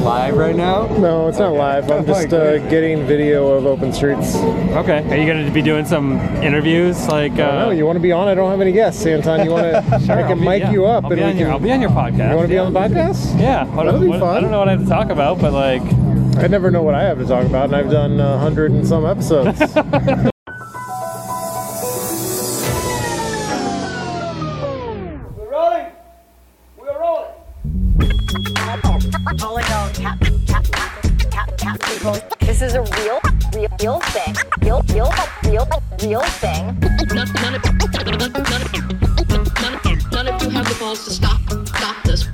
live right now? No, it's not live. I'm just uh, getting video of Open Streets. Okay. Are you going to be doing some interviews? Like, uh, no, you want to be on? I don't have any guests. Anton, you want to? sure, I can be- mic yeah. you up I'll and be, we on your, can. I'll be on your podcast. you want to be yeah. on the podcast? Yeah. What, That'll be what- I don't know what I have to talk about, but like, I never know what I have to talk about, and I've done a hundred and some episodes. Real thing. Real, real, real, real thing. None, none, of, none, none, none, none of you have the balls to stop stop this.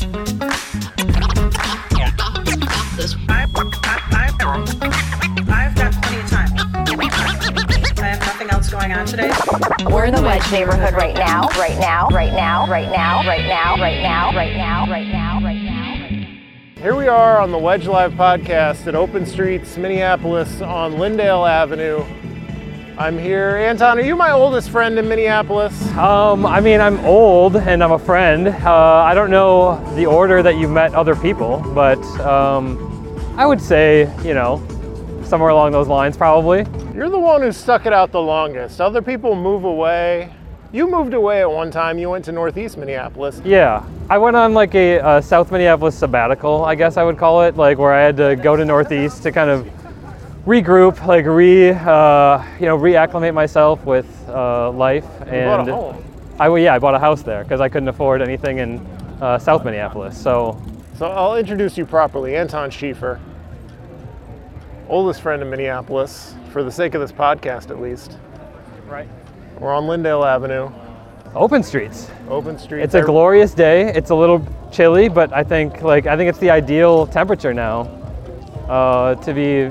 Today. We're in the Wedge neighborhood right now, right now, right now, right now, right now, right now, right now, right now. Here we are on the Wedge Live podcast at Open Streets, Minneapolis, on Lyndale Avenue. I'm here. Anton, are you my oldest friend in Minneapolis? um, I mean, I'm old and I'm a friend. Uh, I don't know the order that you've met other people, but um, I would say, you know, somewhere along those lines, probably. You're the one who stuck it out the longest. Other people move away. You moved away at one time. You went to Northeast Minneapolis. Yeah, I went on like a, uh South Minneapolis sabbatical, I guess I would call it, like where I had to go to Northeast to kind of regroup, like re, uh, you know, reacclimate myself with uh, life. You and bought a home. I well, yeah, I bought a house there because I couldn't afford anything in uh, South Minneapolis. So So I'll introduce you properly. Anton Schieffer, oldest friend in Minneapolis, for the sake of this podcast at least. right, We're on Lyndale Avenue, open streets. Open Streets. It's a glorious day. It's a little chilly, but I think like I think it's the ideal temperature now uh, to be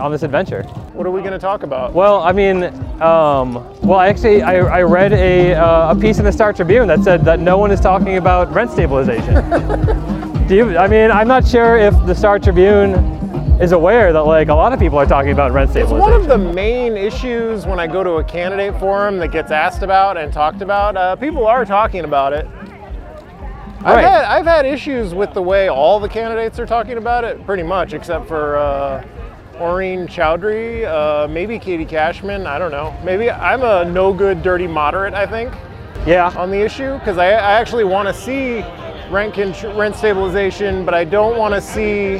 on this adventure. What are we going to talk about? Well, I mean, um, well, actually, I, I read a, uh, a piece in the Star Tribune that said that no one is talking about rent stabilization. Do you? I mean, I'm not sure if the Star Tribune is aware that like a lot of people are talking about rent It's stabilization. one of the main issues when I go to a candidate forum that gets asked about and talked about. Uh, people are talking about it. I've, had, I've had issues with the way all the candidates are talking about it, pretty much, except for uh, Aurin Chowdhury, uh, maybe Katie Cashman. I don't know. Maybe I'm a no good, dirty moderate, I think, yeah. on the issue, because I, I actually want to see rent, rent stabilization, but I don't want to see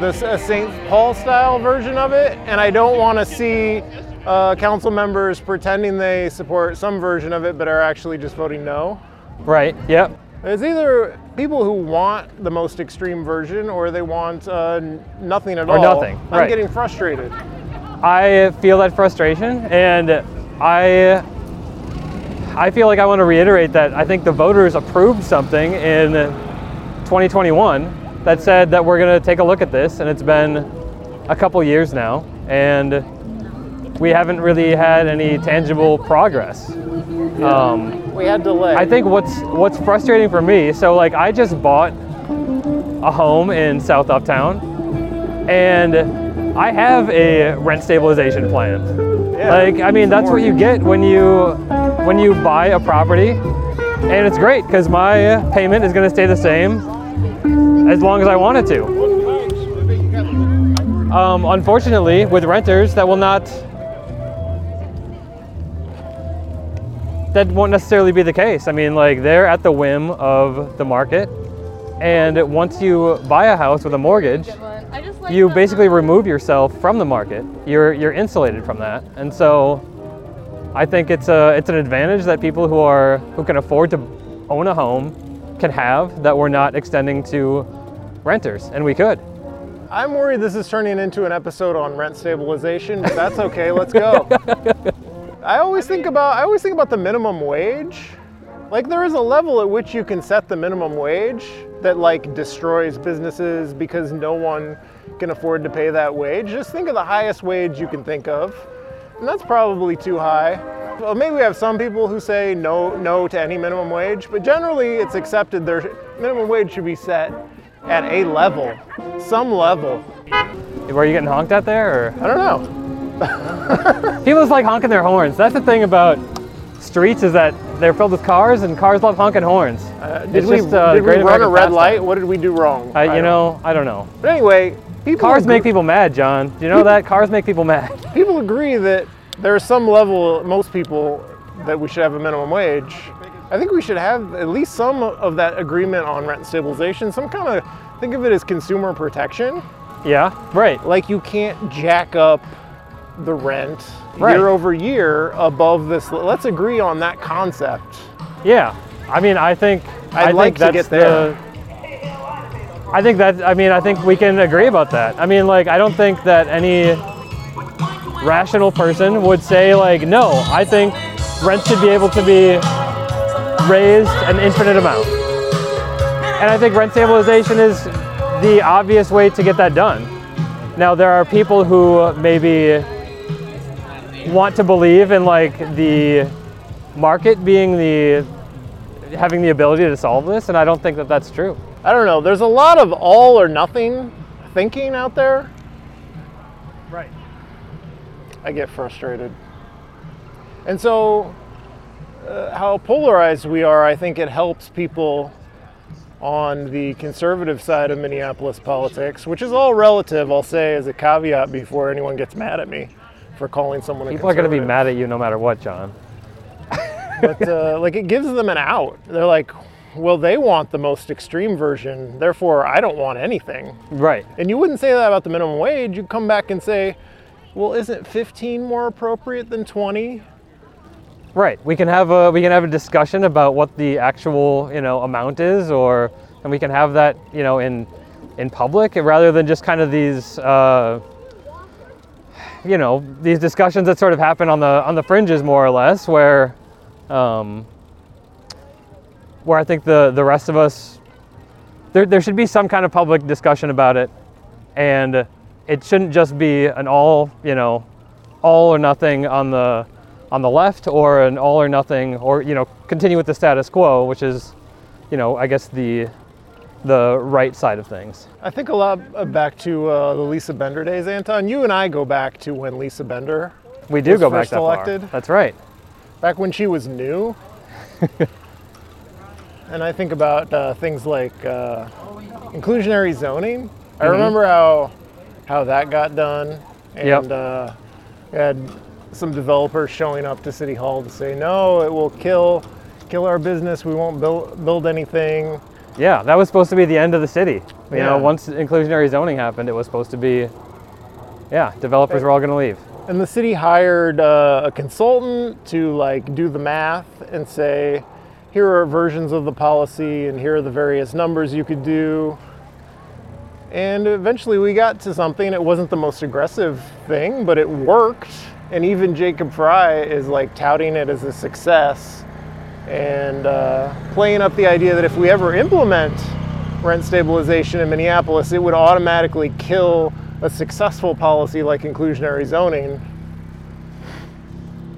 the St. Paul style version of it, and I don't want to see uh, council members pretending they support some version of it but are actually just voting no. Right. Yep. It's either people who want the most extreme version or they want uh, nothing at Or all. Or nothing, I'm right. getting frustrated. I feel that frustration, and I I feel like I want to reiterate that I think the voters approved something in 2021 that said that we're going to take a look at this, and it's been a couple years now, and we haven't really had any tangible progress. Um, We had delay. I think what's what's frustrating for me, so like I just bought a home in South Uptown, and I have a rent stabilization plan. Yeah. Like I mean, that's what you get when you when you buy a property, and it's great because my payment is going to stay the same as long as I want it to. Um, unfortunately, with renters, that will not that won't necessarily be the case. I mean, like they're at the whim of the market, and once you buy a house with a mortgage, you basically remove yourself from the market. You're you're insulated from that, and so I think it's a it's an advantage that people who are who can afford to own a home can have that we're not extending to renters, and we could. I'm worried this is turning into an episode on rent stabilization, but that's okay. Let's go. I always think about I always think about the minimum wage. Like there is a level at which you can set the minimum wage that like destroys businesses because no one can afford to pay that wage. Just think of the highest wage you can think of. And that's probably too high. Well, maybe we have some people who say no no to any minimum wage, but generally it's accepted their minimum wage should be set at a level, some level. Were you getting honked at there, or? I don't know. People just like honking their horns. That's the thing about streets is that They're filled with cars, and cars love honking horns. Uh, did It's we, just, uh, did we run a red light? What did we do wrong? I, I you don't- know, I don't know. But anyway, people Cars make people mad, John. Do you know that? Cars make people mad. people agree that there is some level, most people, that we should have a minimum wage. I think we should have at least some of that agreement on rent stabilization. Some kind of think of it as consumer protection. Yeah, right. Like you can't jack up the rent Right. year over year above this. Let's agree on that concept. Yeah. I mean, I think I'd I like think to that's get there. The, I think that I mean, I think we can agree about that. I mean, like I don't think that any rational person would say like, no, I think rent should be able to be raised an infinite amount. And I think rent stabilization is the obvious way to get that done. Now there are people who maybe want to believe in like the market being the having the ability to solve this, and I don't think that that's true. I don't know. There's a lot of all or nothing thinking out there. Right. I get frustrated. And so, uh, how polarized we are, I think it helps people on the conservative side of Minneapolis politics, which is all relative, I'll say as a caveat before anyone gets mad at me for calling someone a People are going to be mad at you no matter what, John. but uh, like it gives them an out. They're like, well, they want the most extreme version, therefore I don't want anything. Right. And you wouldn't say that about the minimum wage. You'd come back and say, well, isn't 15 more appropriate than 20? Right. We can have a we can have a discussion about what the actual you know amount is, or and we can have that you know in in public rather than just kind of these uh, you know these discussions that sort of happen on the on the fringes more or less, where um, where I think the the rest of us there there should be some kind of public discussion about it, and it shouldn't just be an all you know all or nothing on the on the left or an all or nothing or you know continue with the status quo which is you know i guess the the right side of things I think a lot back to uh, the Lisa Bender days, Anton. You and I go back to when Lisa Bender, we do Was go back that elected? far that's right back when she was new. and I think about uh, things like uh, inclusionary zoning. I Mm-hmm. remember how how that got done, and Yep. uh, we had some developers showing up to City Hall to say, "No, it will kill kill our business. We won't build build anything." yeah that was supposed to be the end of the city you Yeah. know once inclusionary zoning happened it was supposed to be yeah developers were all going to leave And the city hired uh, a consultant to like do the math and say, here are versions of the policy and here are the various numbers you could do. And eventually we got to something. It wasn't the most aggressive thing, but it worked. And even Jacob Fry is like touting it as a success and uh, playing up the idea that if we ever implement rent stabilization in Minneapolis, it would automatically kill a successful policy like inclusionary zoning.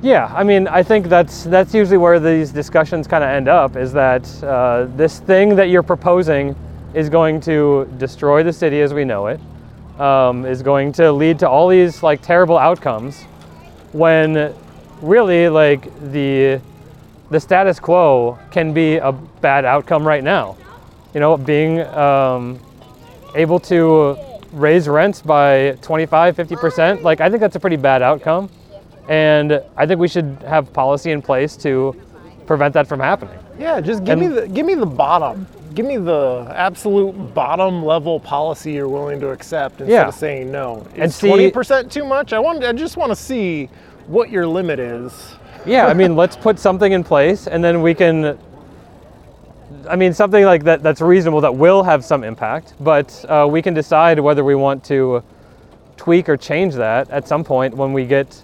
Yeah, I mean, I think that's that's usually where these discussions kind of end up. Is that uh, this thing that you're proposing is going to destroy the city as we know it, um, is going to lead to all these like terrible outcomes, when really like the the status quo can be a bad outcome right now. You know, being um, able to raise rents by 25, 50%, like I think that's a pretty bad outcome. And I think we should have policy in place to prevent that from happening. Yeah, just give me the give me the bottom. Give me the absolute bottom level policy you're willing to accept instead Yeah. of saying no. Is twenty percent too much? I want. I just want to see what your limit is. Yeah, I mean, let's put something in place and then we can. I mean, something like that that's reasonable that will have some impact, but uh, we can decide whether we want to tweak or change that at some point when we get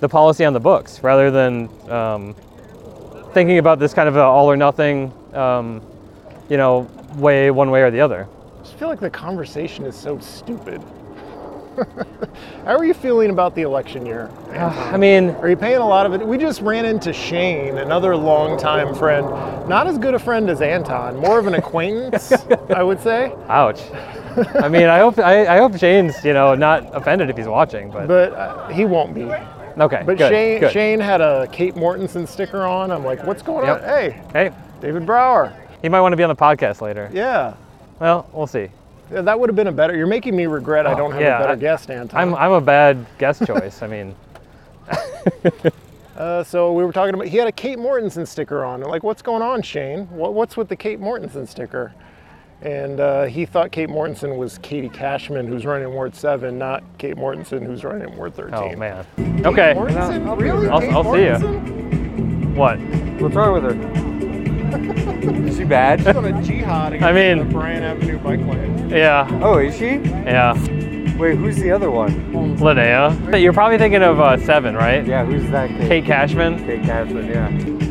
the policy on the books rather than um, thinking about this kind of all or nothing, um, you know, way one way or the other. I just feel like the conversation is so stupid. How are you feeling about the election year? Anton? I mean, Are you paying a lot of it? We just ran into Shane, another longtime friend. Not as good a friend as Anton, more of an acquaintance, I would say. ouch. I mean, I hope I, I hope Shane's you know not offended if he's watching, but But uh, he won't be. Okay, But good, Shane good. Shane had a Kate Mortensen sticker on. I'm like, what's going Yep. on? Hey, Hey, David Brower. He might want to be on the podcast later. Yeah. Well, we'll see. Yeah, that would have been a better. You're making me regret I don't have Oh, yeah, a better I- guest, Anton. I'm I'm a bad guest choice. I mean, Uh, so we were talking about. He had a Kate Mortensen sticker on. Like, what's going on, Shane? What, what's with the Kate Mortensen sticker? And uh, he thought Kate Mortensen was Katie Cashman, who's running Ward Seven, not Kate Mortensen, who's running Ward Thirteen. oh man. Okay. Mortensen, really? I'll- Kate I'll see ya. Mortensen? What? What's wrong with her? Is she bad? She's on a jihad against I mean- the Bryant Avenue bike lane. Yeah. Oh, is she? Yeah. Wait, who's the other one? Linea. You're probably thinking of uh, Seven, right? Yeah, who's that kid? Kate Cashman. Kate Cashman, yeah.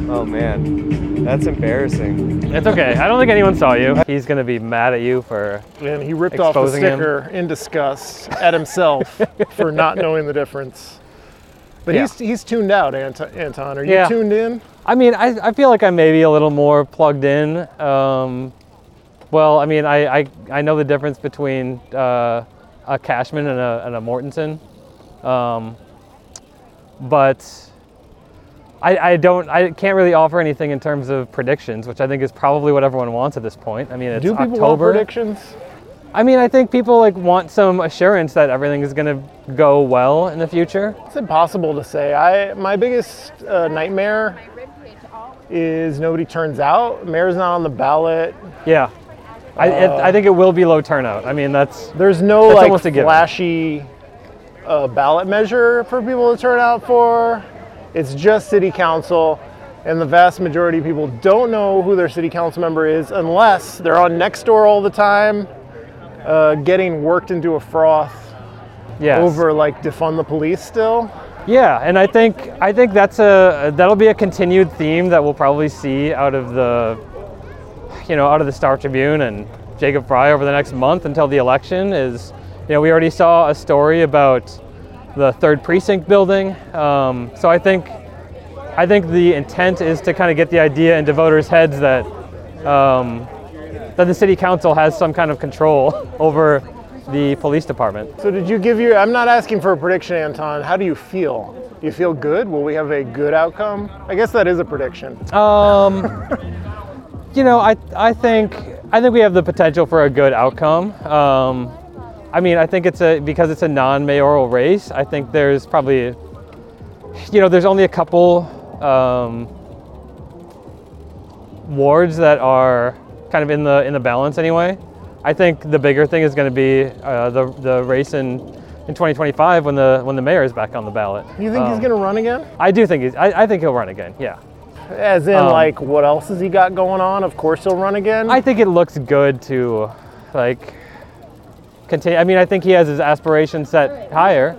Oh man, that's embarrassing. It's okay. I don't think anyone saw you. He's gonna be mad at you for. And he ripped off the Exposing him. sticker in disgust at himself for not knowing the difference. But Yeah. he's he's tuned out, Ant- Anton. Are you Yeah. tuned in? I mean, I, I feel like I'm maybe a little more plugged in. Um, well, I mean, I, I, I know the difference between uh, a Cashman and a, and a Mortensen. Um, but I, I don't, I can't really offer anything in terms of predictions, which I think is probably what everyone wants at this point. I mean, it's Do people want October. predictions? I mean, I think people like want some assurance that everything is going to go well in the future. It's impossible to say. I my biggest uh, nightmare is nobody turns out. Mayor's not on the ballot. Yeah. I, it, I think it will be low turnout. I mean, that's There's no That's like almost a given. flashy uh, ballot measure for people to turn out for. It's just city council, and the vast majority of people don't know who their city council member is unless they're on next door all the time, uh, getting worked into a froth yes. over like defund the police still. Yeah, and I think I think that's a that'll be a continued theme that we'll probably see out of the you know out of the Star Tribune and Jacob Fry over the next month until the election is you know we already saw a story about the third precinct building um, so I think I think the intent is to kind of get the idea into voters' heads that um, that the city council has some kind of control over the police department. So did you give your? I'm not asking for a prediction, Anton. How do you feel? Do you feel good? Will we have a good outcome? I guess that is a prediction. Um, you know, I I think I think we have the potential for a good outcome. Um, I mean, I think it's a because it's a non-mayoral race. I think there's probably, you know, there's only a couple um, wards that are kind of in the in the balance anyway. I think the bigger thing is going to be uh, the the race in in 2025 when the when the mayor is back on the ballot. You think he's Um, going to run again? I do think he's. I, I think he'll run again. Yeah. As in, Um, like, what else has he got going on? Of course he'll run again. I think it looks good to, like, continue. I mean, I think he has his aspirations set higher,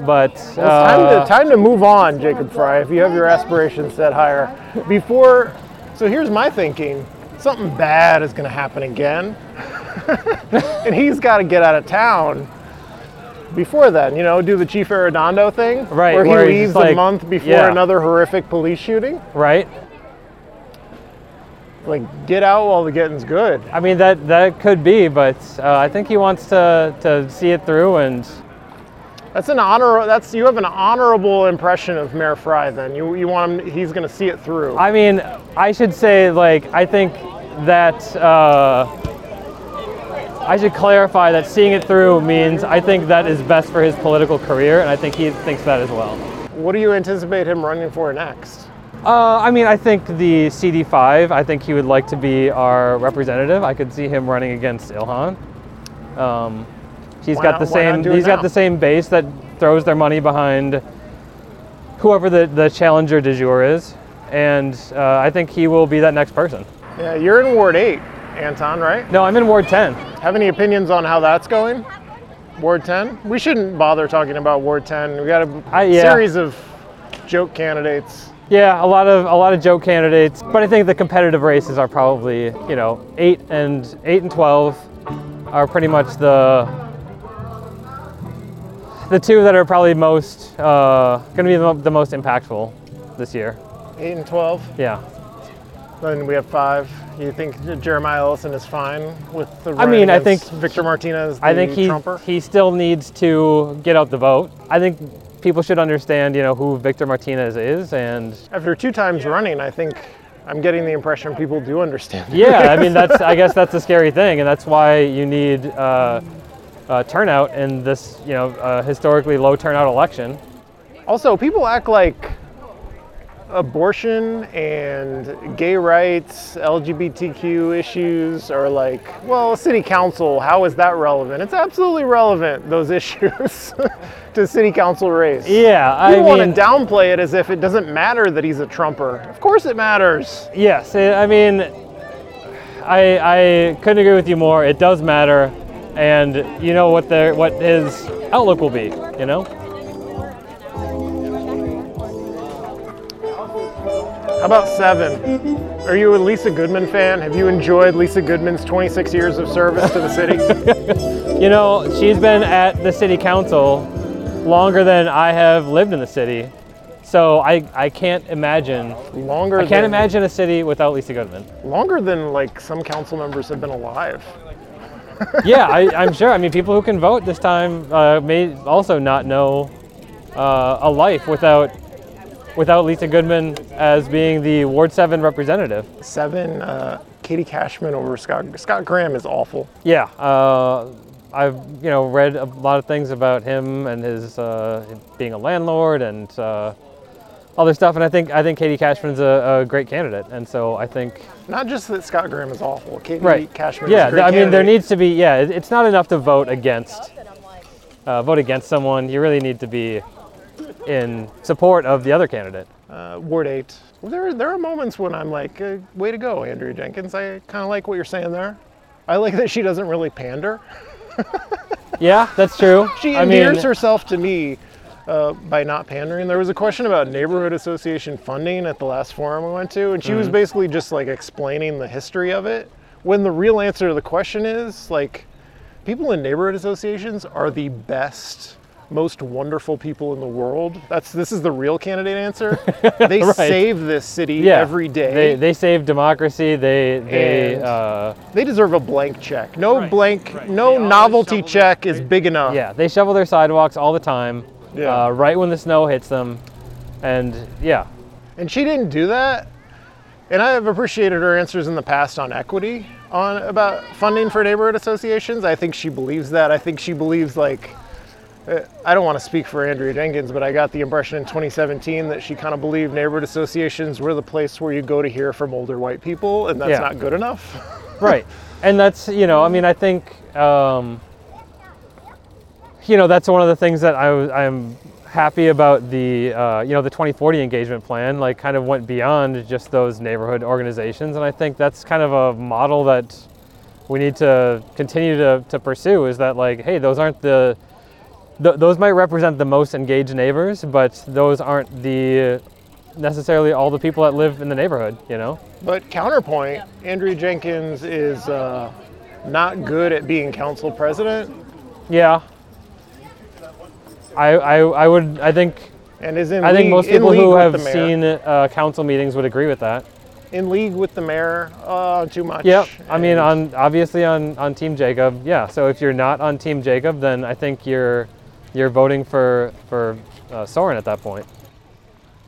but Well, it's time, uh, to, time to move on, Jacob Fry, if you have your aspirations set higher. Before, so here's my thinking something bad is going to happen again. and he's got to get out of town before then, you know, do the Chief Arredondo thing. Right, Where he where leaves just a month before yeah. another horrific police shooting. right? Like, get out while the getting's good. I mean, that that could be, but uh, I think he wants to to see it through and. That's an honor. That's you have an honorable impression of Mayor Fry. Then you you want him. He's going to see it through. I mean, I should say like I think that uh, I should clarify that seeing it through means I think that is best for his political career, and I think he thinks that as well. What do you anticipate him running for next? Uh, I mean, I think the CD5. I think he would like to be our representative. I could see him running against Ilhan. Um, he's Why got not- the same. He's got the same base that throws their money behind whoever the, the challenger de jour is, and uh, I think he will be that next person. Yeah, you're in Ward 8, Anton, right? No, I'm in Ward 10. Have any opinions on how that's going? Ward 10? We shouldn't bother talking about Ward 10. We got a I- yeah. series of joke candidates. Yeah, a lot of a lot of joke candidates, but I think the competitive races are probably you know eight and eight and twelve are pretty much the the two that are probably most uh, going to be the, the most impactful this year. 8 and 12. Yeah, Then we have 5. You think Jeremiah Ellison is fine with the I mean, I think Victor Martinez, the I think he Trumper? he still needs to get out the vote. I think people should understand, you know, who Victor Martinez is, and After two times running, I think I'm getting the impression people do understand. yeah, I mean that's I guess that's a scary thing, and that's why you need uh, uh, turnout in this, you know, uh, historically low turnout election. Also, people act like abortion and gay rights, LGBTQ issues are like, well, city council, how is that relevant? It's absolutely relevant, those issues, to city council race. Yeah, I People mean, want to downplay it as if it doesn't matter that he's a Trumper. Of course it matters. yes, I I mean, I I couldn't agree with you more. It does matter, and you know what their what his outlook will be. You know. How about seven? Are you a Lisa Goodman fan? Have you enjoyed Lisa Goodman's 26 years of service to the city? You know, she's been at the city council longer than I have lived in the city. So I, I can't imagine Longer I can't than, imagine a city without Lisa Goodman. Longer than like some council members have been alive. Yeah, I, I'm sure. I mean, people who can vote this time uh, may also not know uh, a life without without Lisa Goodman as being the Ward Seven representative. Seven, uh, Katie Cashman over Scott. Scott Graham is awful. Yeah, uh, I've you know read a lot of things about him and his uh, being a landlord and uh, other stuff, and I think I think Katie Cashman's a, a great candidate, and so I think Not just that Scott Graham is awful. Katie right. Cashman yeah, is a great I mean there needs to be yeah. It's not enough to vote against uh, vote against someone. You really need to be in support of the other candidate. uh, Ward 8. There, there are moments when I'm like, uh, way to go, Andrea Jenkins. I kind of like what you're saying there. I like that she doesn't really pander. Yeah, that's true. She I endears mean, herself to me uh, by not pandering. There was a question about neighborhood association funding at the last forum we went to, and she Mm-hmm. was basically just like explaining the history of it. When the real answer to the question is like, people in neighborhood associations are the best, most wonderful people in the world. That's this is the real candidate answer. They Right. save this city yeah, every day. They they save democracy. They they uh, They deserve a blank check. No Right, blank, right. no They novelty check their- is big enough. Yeah, they shovel their sidewalks all the time. Yeah. Uh, right when the snow hits them, and yeah, And she didn't do that. And I have appreciated her answers in the past on equity, on about funding for neighborhood associations. I think she believes that. I think she believes like uh, I don't want to speak for Andrea Jenkins, but I got the impression in 2017 that she kind of believed neighborhood associations were the place where you go to hear from older white people, and that's Yeah. not good enough. right. And that's you know, I mean, I think um, you know that's one of the things that I, I'm happy about the uh, you know the 2040 engagement plan. Like, kind of went beyond just those neighborhood organizations, and I think that's kind of a model that we need to continue to, to pursue. Is that like, hey, those aren't the th- those might represent the most engaged neighbors, but those aren't the necessarily all the people that live in the neighborhood. You know. But counterpoint, Andrea Jenkins is uh, not good at being council president, Yeah. I, I, I would I think and is in I think most people who have seen uh, council meetings would agree with that. in league with the mayor uh, too much. Yep. I mean, on obviously on on Team Jacob, yeah. So if you're not on Team Jacob, then I think you're you're voting for for uh, Soren at that point.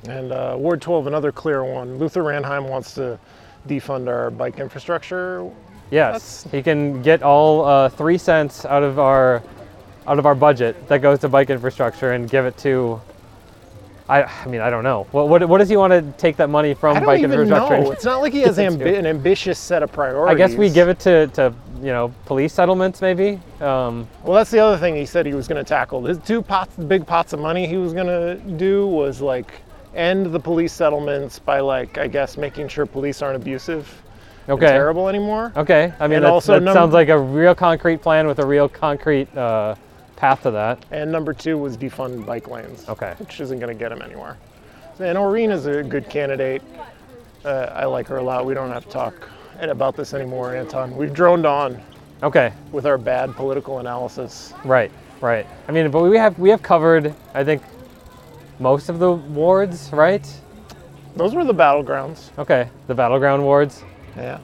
And uh, Ward 12, another clear one. Luther Ranheim wants to defund our bike infrastructure. Yes, he can get all uh, three cents out of our out of our budget that goes to bike infrastructure and give it to. I, I mean, I don't know. What, what, what does he want to take that money from I don't bike even infrastructure? know. It's not like he has give it to? ambi- an ambitious set of priorities. I guess we give it to, to you know police settlements maybe. Um, Well, that's the other thing he said he was going to tackle. His two pots, big pots of money he was going to do was like end the police settlements by like I guess making sure police aren't abusive and okay. terrible anymore. Okay. I mean, And also that num- sounds like a real concrete plan with a real concrete uh, path to that. And number two was defund bike lanes. Okay. Which isn't going to get him anywhere. And Aurin is a good candidate. Uh, I like her a lot. We don't have to talk about this anymore, Anton. We've droned on Okay. with our bad political analysis. Right. Right. I mean, but we have we have covered I think most of the wards, right? Those were the battlegrounds. Okay. The battleground wards. Yeah.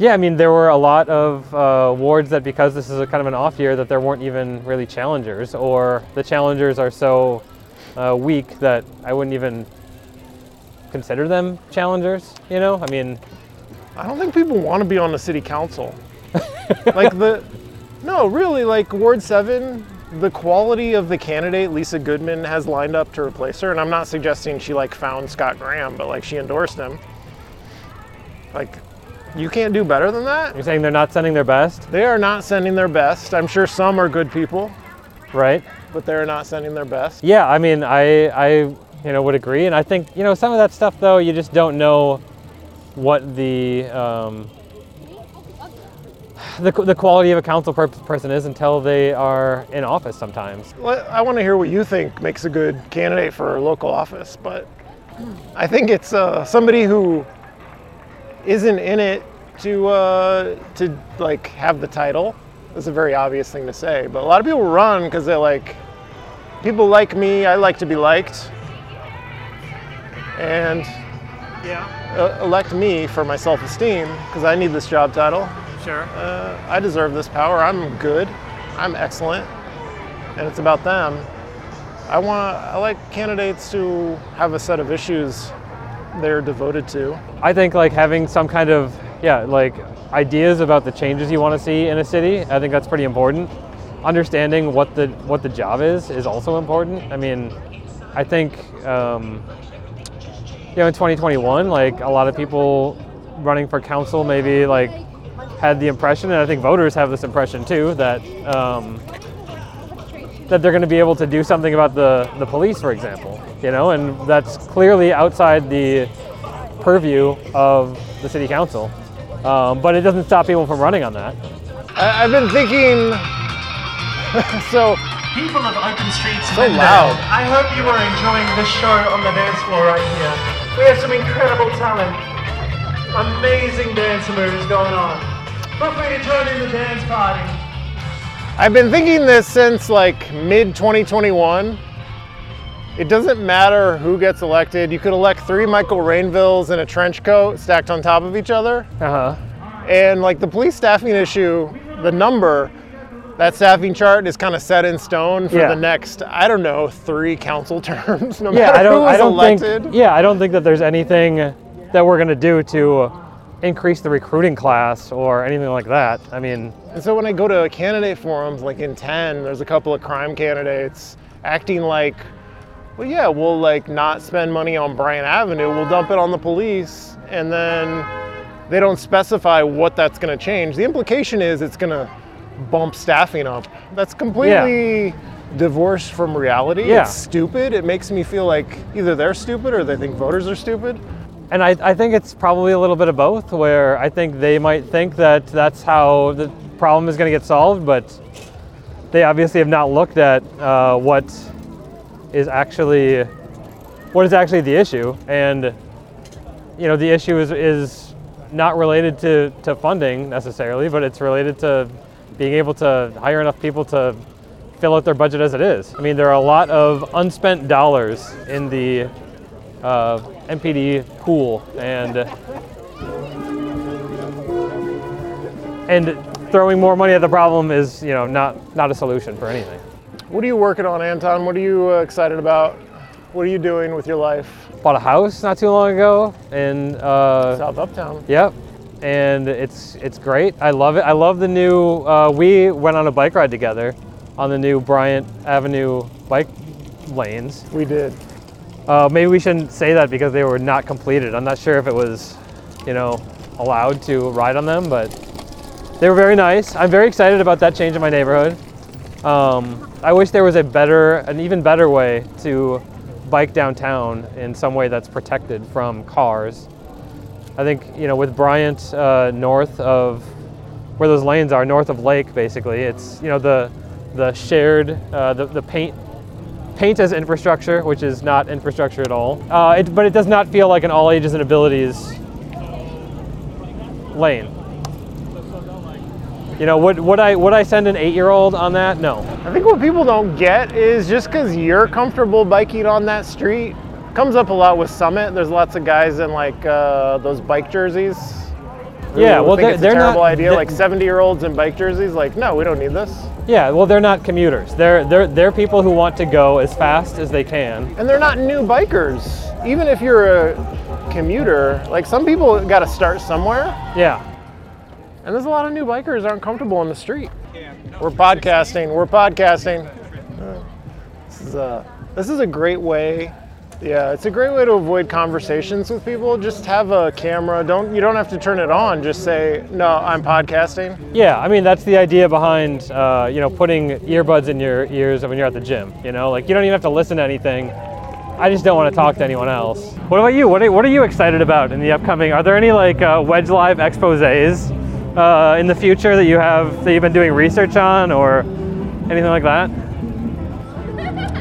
Yeah, I mean, there were a lot of uh, wards that because this is a kind of an off year, that there weren't even really challengers, or the challengers are so uh, weak that I wouldn't even consider them challengers. You know, I mean, I don't think people want to be on the city council. like the, no, really, like Ward 7, the quality of the candidate Lisa Goodman has lined up to replace her, and I'm not suggesting she like found Scott Graham, but like she endorsed him. Like, you can't do better than that. you're saying they're not sending their best, They are not sending their best. I'm sure some are good people, right? but they're not sending their best. Yeah, I mean, I, I, you know, would agree, and I think you know some of that stuff though, you just don't know what the um, the, the quality of a council per- person is until they are in office sometimes. Well, I want to hear what you think makes a good candidate for local office, but I think it's uh, somebody who isn't in it to uh, to like have the title. That's a very obvious thing to say, but a lot of people run because they're like, people like me. I like to be liked, and yeah, elect me for my self-esteem because I need this job title. Sure. Uh, I deserve this power. I'm good. I'm excellent, and it's about them. I want. I like candidates to have a set of issues they're devoted to. I think like having some kind of yeah like ideas about the changes you want to see in a city. I think that's pretty important. Understanding what the what the job is is also important. I mean, I think um, you know in 2021, like a lot of people running for council maybe like had the impression, and I think voters have this impression too that. Um, that they're going to be able to do something about the, the police, for example, you know, and that's clearly outside the purview of the city council. Um, but it doesn't stop people from running on that. I, I've been thinking. so People of Open Streets So Lyndale, loud. I hope you are enjoying this show on the dance floor right here. We have some incredible talent. Amazing dance moves going on. Feel free to join in the dance party. I've been thinking this since like mid 2021. It doesn't matter who gets elected. You could elect three Michael Rainvilles in a trench coat stacked on top of each other. Uh huh. And like the police staffing issue, the number, that staffing chart is kind of set in stone for Yeah. the next, I don't know, three council terms. No Yeah, matter I don't. I don't elected. think. Yeah, I don't think that there's anything that we're gonna do to increase the recruiting class or anything like that. I mean, And so when I go to candidate forums, like in 10, there's a couple of crime candidates acting like, well, yeah, we'll like not spend money on Bryant Avenue, we'll dump it on the police, and then they don't specify what that's going to change. The implication is it's going to bump staffing up. That's completely divorced from reality. Yeah. It's stupid. It makes me feel like either they're stupid or they think voters are stupid. And I, I think it's probably a little bit of both, where I think they might think that that's how the problem is going to get solved, but they obviously have not looked at uh, what is actually what is actually the issue. And you know, the issue is is not related to, to funding necessarily, but it's related to being able to hire enough people to fill out their budget as it is. I mean, there are a lot of unspent dollars in the uh, MPD pool, and and throwing more money at the problem is, you know, not not a solution for anything. What are you working on, Anton? What are you uh, excited about? What are you doing with your life? Bought a house not too long ago, in uh, South Uptown. Yep, and it's it's great. I love it. I love the new. Uh, we went on a bike ride together on the new Bryant Avenue bike lanes. We did. Uh, maybe we shouldn't say that because they were not completed. I'm not sure if it was, you know, allowed to ride on them, but they were very nice. I'm very excited about that change in my neighborhood. Um, I wish there was a better, an even better way to bike downtown in some way that's protected from cars. I think you know with Bryant uh, north of where those lanes are, north of Lake, basically, it's you know the the shared uh, the the paint paint as infrastructure, which is not infrastructure at all. Uh, it, but it does not feel like an all ages and abilities lane. You know, would, would I would I send an eight year old on that? No. I think what people don't get is just because you're comfortable biking on that street, comes up a lot with Summit. There's lots of guys in like uh, those bike jerseys. Yeah, well, think they're- it's they're a not- terrible idea. like 70 year olds in bike jerseys, like, no, we don't need this. Yeah, well, they're not commuters. They're they're they're people who want to go as fast as they can. And they're not new bikers. Even if you're a commuter, like some people got to start somewhere. Yeah. And there's a lot of new bikers aren't comfortable on the street. We're podcasting. We're podcasting. This is a this is a great way. Yeah, it's a great way to avoid conversations with people. Just have a camera. Don't you don't have to turn it on. Just say, "No, I'm podcasting." Yeah, I mean that's the idea behind uh, you know putting earbuds in your ears when you're at the gym. You know, like you don't even have to listen to anything. I just don't want to talk to anyone else. What about you? What are, what are you excited about in the upcoming? Are there any like uh, Wedge Live exposés uh, in the future that you have that you've been doing research on or anything like that?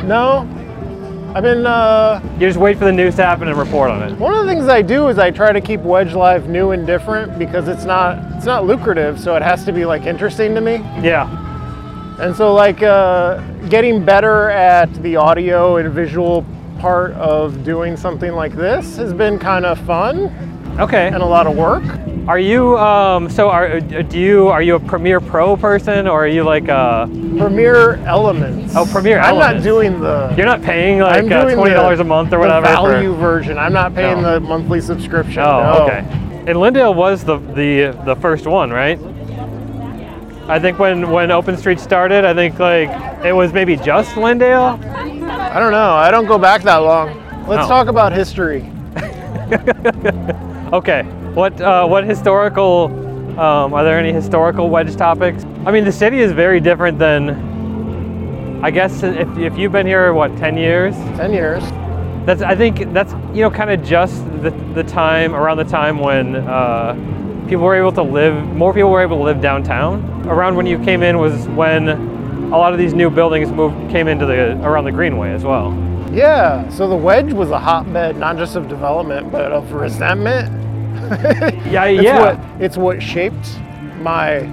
No, I've been. Uh, You just wait for the news to happen and report on it. one of the things I do is I try to keep Wedge Live new and different because it's not it's not lucrative, so it has to be like interesting to me. Yeah. And so, like, uh, getting better at the audio and visual part of doing something like this has been kind of fun Okay. and a lot of work. Are you um, so? Are do you are you a Premiere Pro person or are you like a? Premiere Elements. Oh, Premiere I'm Elements. not doing the. You're not paying like I'm uh, doing twenty dollars the- a month or whatever. The whatever. for- value version. I'm not paying No. the monthly subscription. Oh, no. okay. And Lyndale was the the the first one, right? I think when when OpenStreet started, I think like it was maybe just Lyndale. I don't know. I don't go back that long. Let's Oh. talk about history. Okay. What uh, what historical? Um, are there any historical wedge topics? I mean, the city is very different than. I guess if, if you've been here, what, 10 years? Ten years. That's I think that's you know kind of just the, the time around the time when uh, people were able to live more people were able to live downtown. Around when you came in was when a lot of these new buildings moved came into the around the Greenway as well. Yeah. So the wedge was a hotbed not just of development but of resentment. Yeah, It's yeah. what it's what shaped my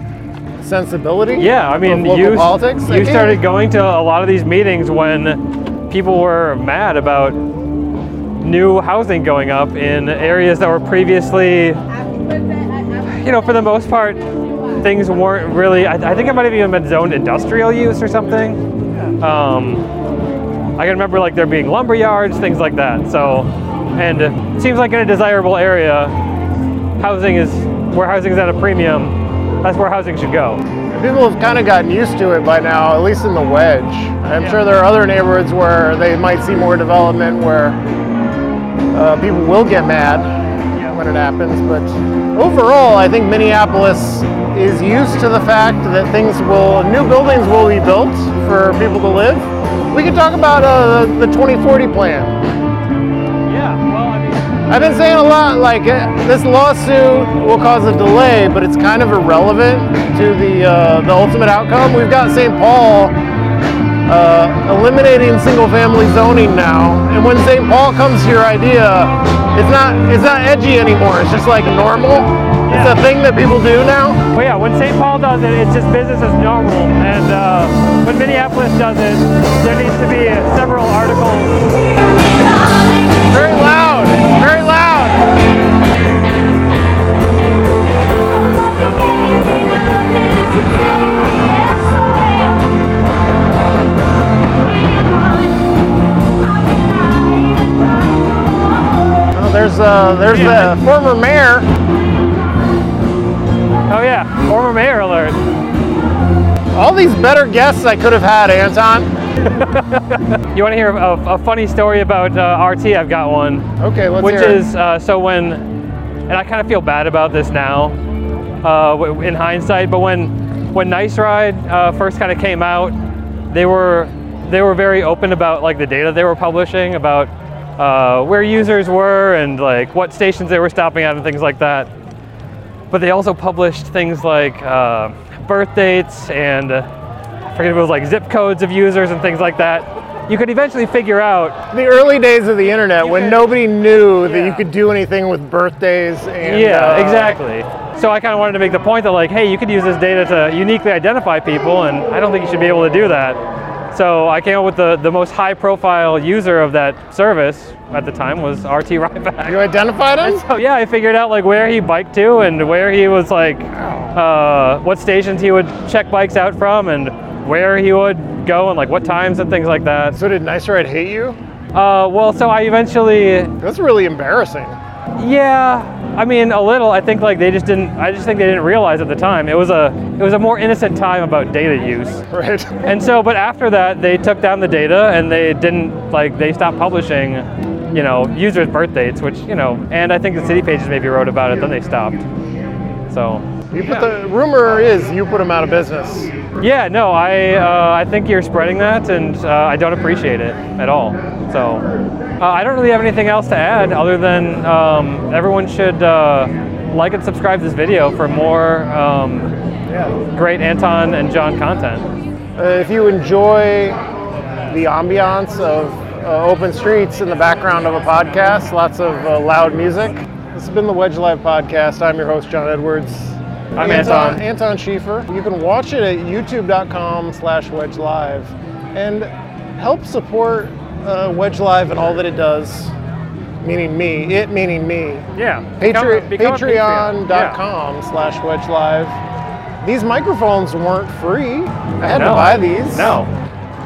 sensibility. Yeah, I mean, you politics. you Like, started going to a lot of these meetings when people were mad about new housing going up in areas that were previously, you know, for the most part, things weren't really. I, I think it might have even been zoned industrial use or something. Um, I can remember like there being lumber yards, things like that. So, and it seems like in a desirable area, housing is where housing is at a premium. That's where housing should go. People have kind of gotten used to it by now, at least in the wedge. I'm sure there are other neighborhoods where they might see more development where uh, people will get mad when it happens. But overall, I think Minneapolis is used to the fact that things will, new buildings will be built for people to live. We can talk about uh, the 2040 plan. I've been saying a lot like uh, this lawsuit will cause a delay, but it's kind of irrelevant to the uh, the ultimate outcome. We've got St. Paul uh, eliminating single-family zoning now, and when St. Paul comes to your idea, it's not it's not edgy anymore. It's just like normal. It's a thing that people do now. well, yeah, when St. Paul does it, it's just business as normal. And uh, when Minneapolis does it, there needs to be several articles. Very loud, very loud. Oh, there's uh, there's the former mayor. Oh yeah, former mayor alert. All these better guests I could have had, Anton. You want to hear a, a funny story about uh, RT? I've got one. Okay, let's which hear it. is uh, so when, and I kind of feel bad about this now, uh, in hindsight. But when when Nice Ride uh, first kind of came out, they were they were very open about like the data they were publishing about uh, where users were and like what stations they were stopping at and things like that. But they also published things like uh, birth dates and uh, forget if it was like zip codes of users and things like that. You could eventually figure out the early days of the internet when could- nobody knew that you could do anything with birthdays and yeah, uh, exactly. So I kind of wanted to make the point that like, hey, you could use this data to uniquely identify people, and I don't think you should be able to do that. So I came up with the, the most high profile user of that service at the time was RT Ryback. You identified him? So yeah, I figured out like where he biked to and where he was like, uh, what stations he would check bikes out from and where he would go and like what times and things like that. So did Nice Ride hate you? Uh, well, so I eventually, That's really embarrassing. yeah, I mean a little. I think like they just didn't. I just think they didn't realize at the time. It was a it was a more innocent time about data use. Right. And so, but after that, they took down the data and they didn't like they stopped publishing, you know, users' birth dates, which you know, and I think the city pages maybe wrote about it. Then they stopped. So You put the rumor is you put them out of business. yeah, no, I uh, I think you're spreading that, and uh, I don't appreciate it at all. So uh, I don't really have anything else to add other than um, everyone should uh, like and subscribe to this video for more um, great Anton and John content. Uh, if you enjoy the ambiance of uh, open streets in the background of a podcast, lots of uh, loud music. This has been the Wedge Live podcast. I'm your host, John Edwards. I'm Anton. Anton Schieffer. You can watch it at youtube.com slash Wedge Live and help support uh, Wedge Live and all that it does, meaning me, it meaning me. Yeah. Patre- Become a- become a Patreon. Patreon.com slash Wedge Live. These microphones weren't free. I had No. to buy these. No.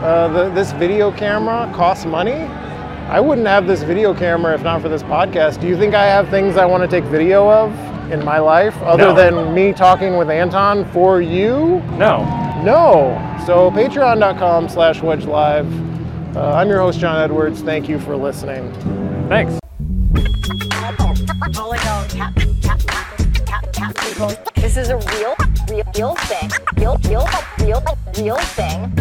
Uh, the, this video camera costs money. I wouldn't have this video camera if not for this podcast. Do you think I have things I want to take video of in my life other No. than me talking with Anton for you? No. No. So patreon.com slash wedge live. Uh, I'm your host, John Edwards. Thank you for listening. Thanks. This is a real, real, real thing. Real, real, real, real thing.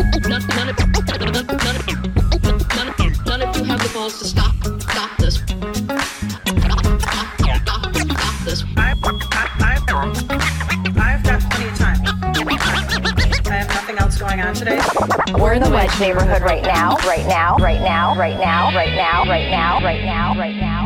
None, of you have the balls to stop, going on today. We're in the Wedge neighborhood right now, right now, right now, right now, right now, right now, right now, right now.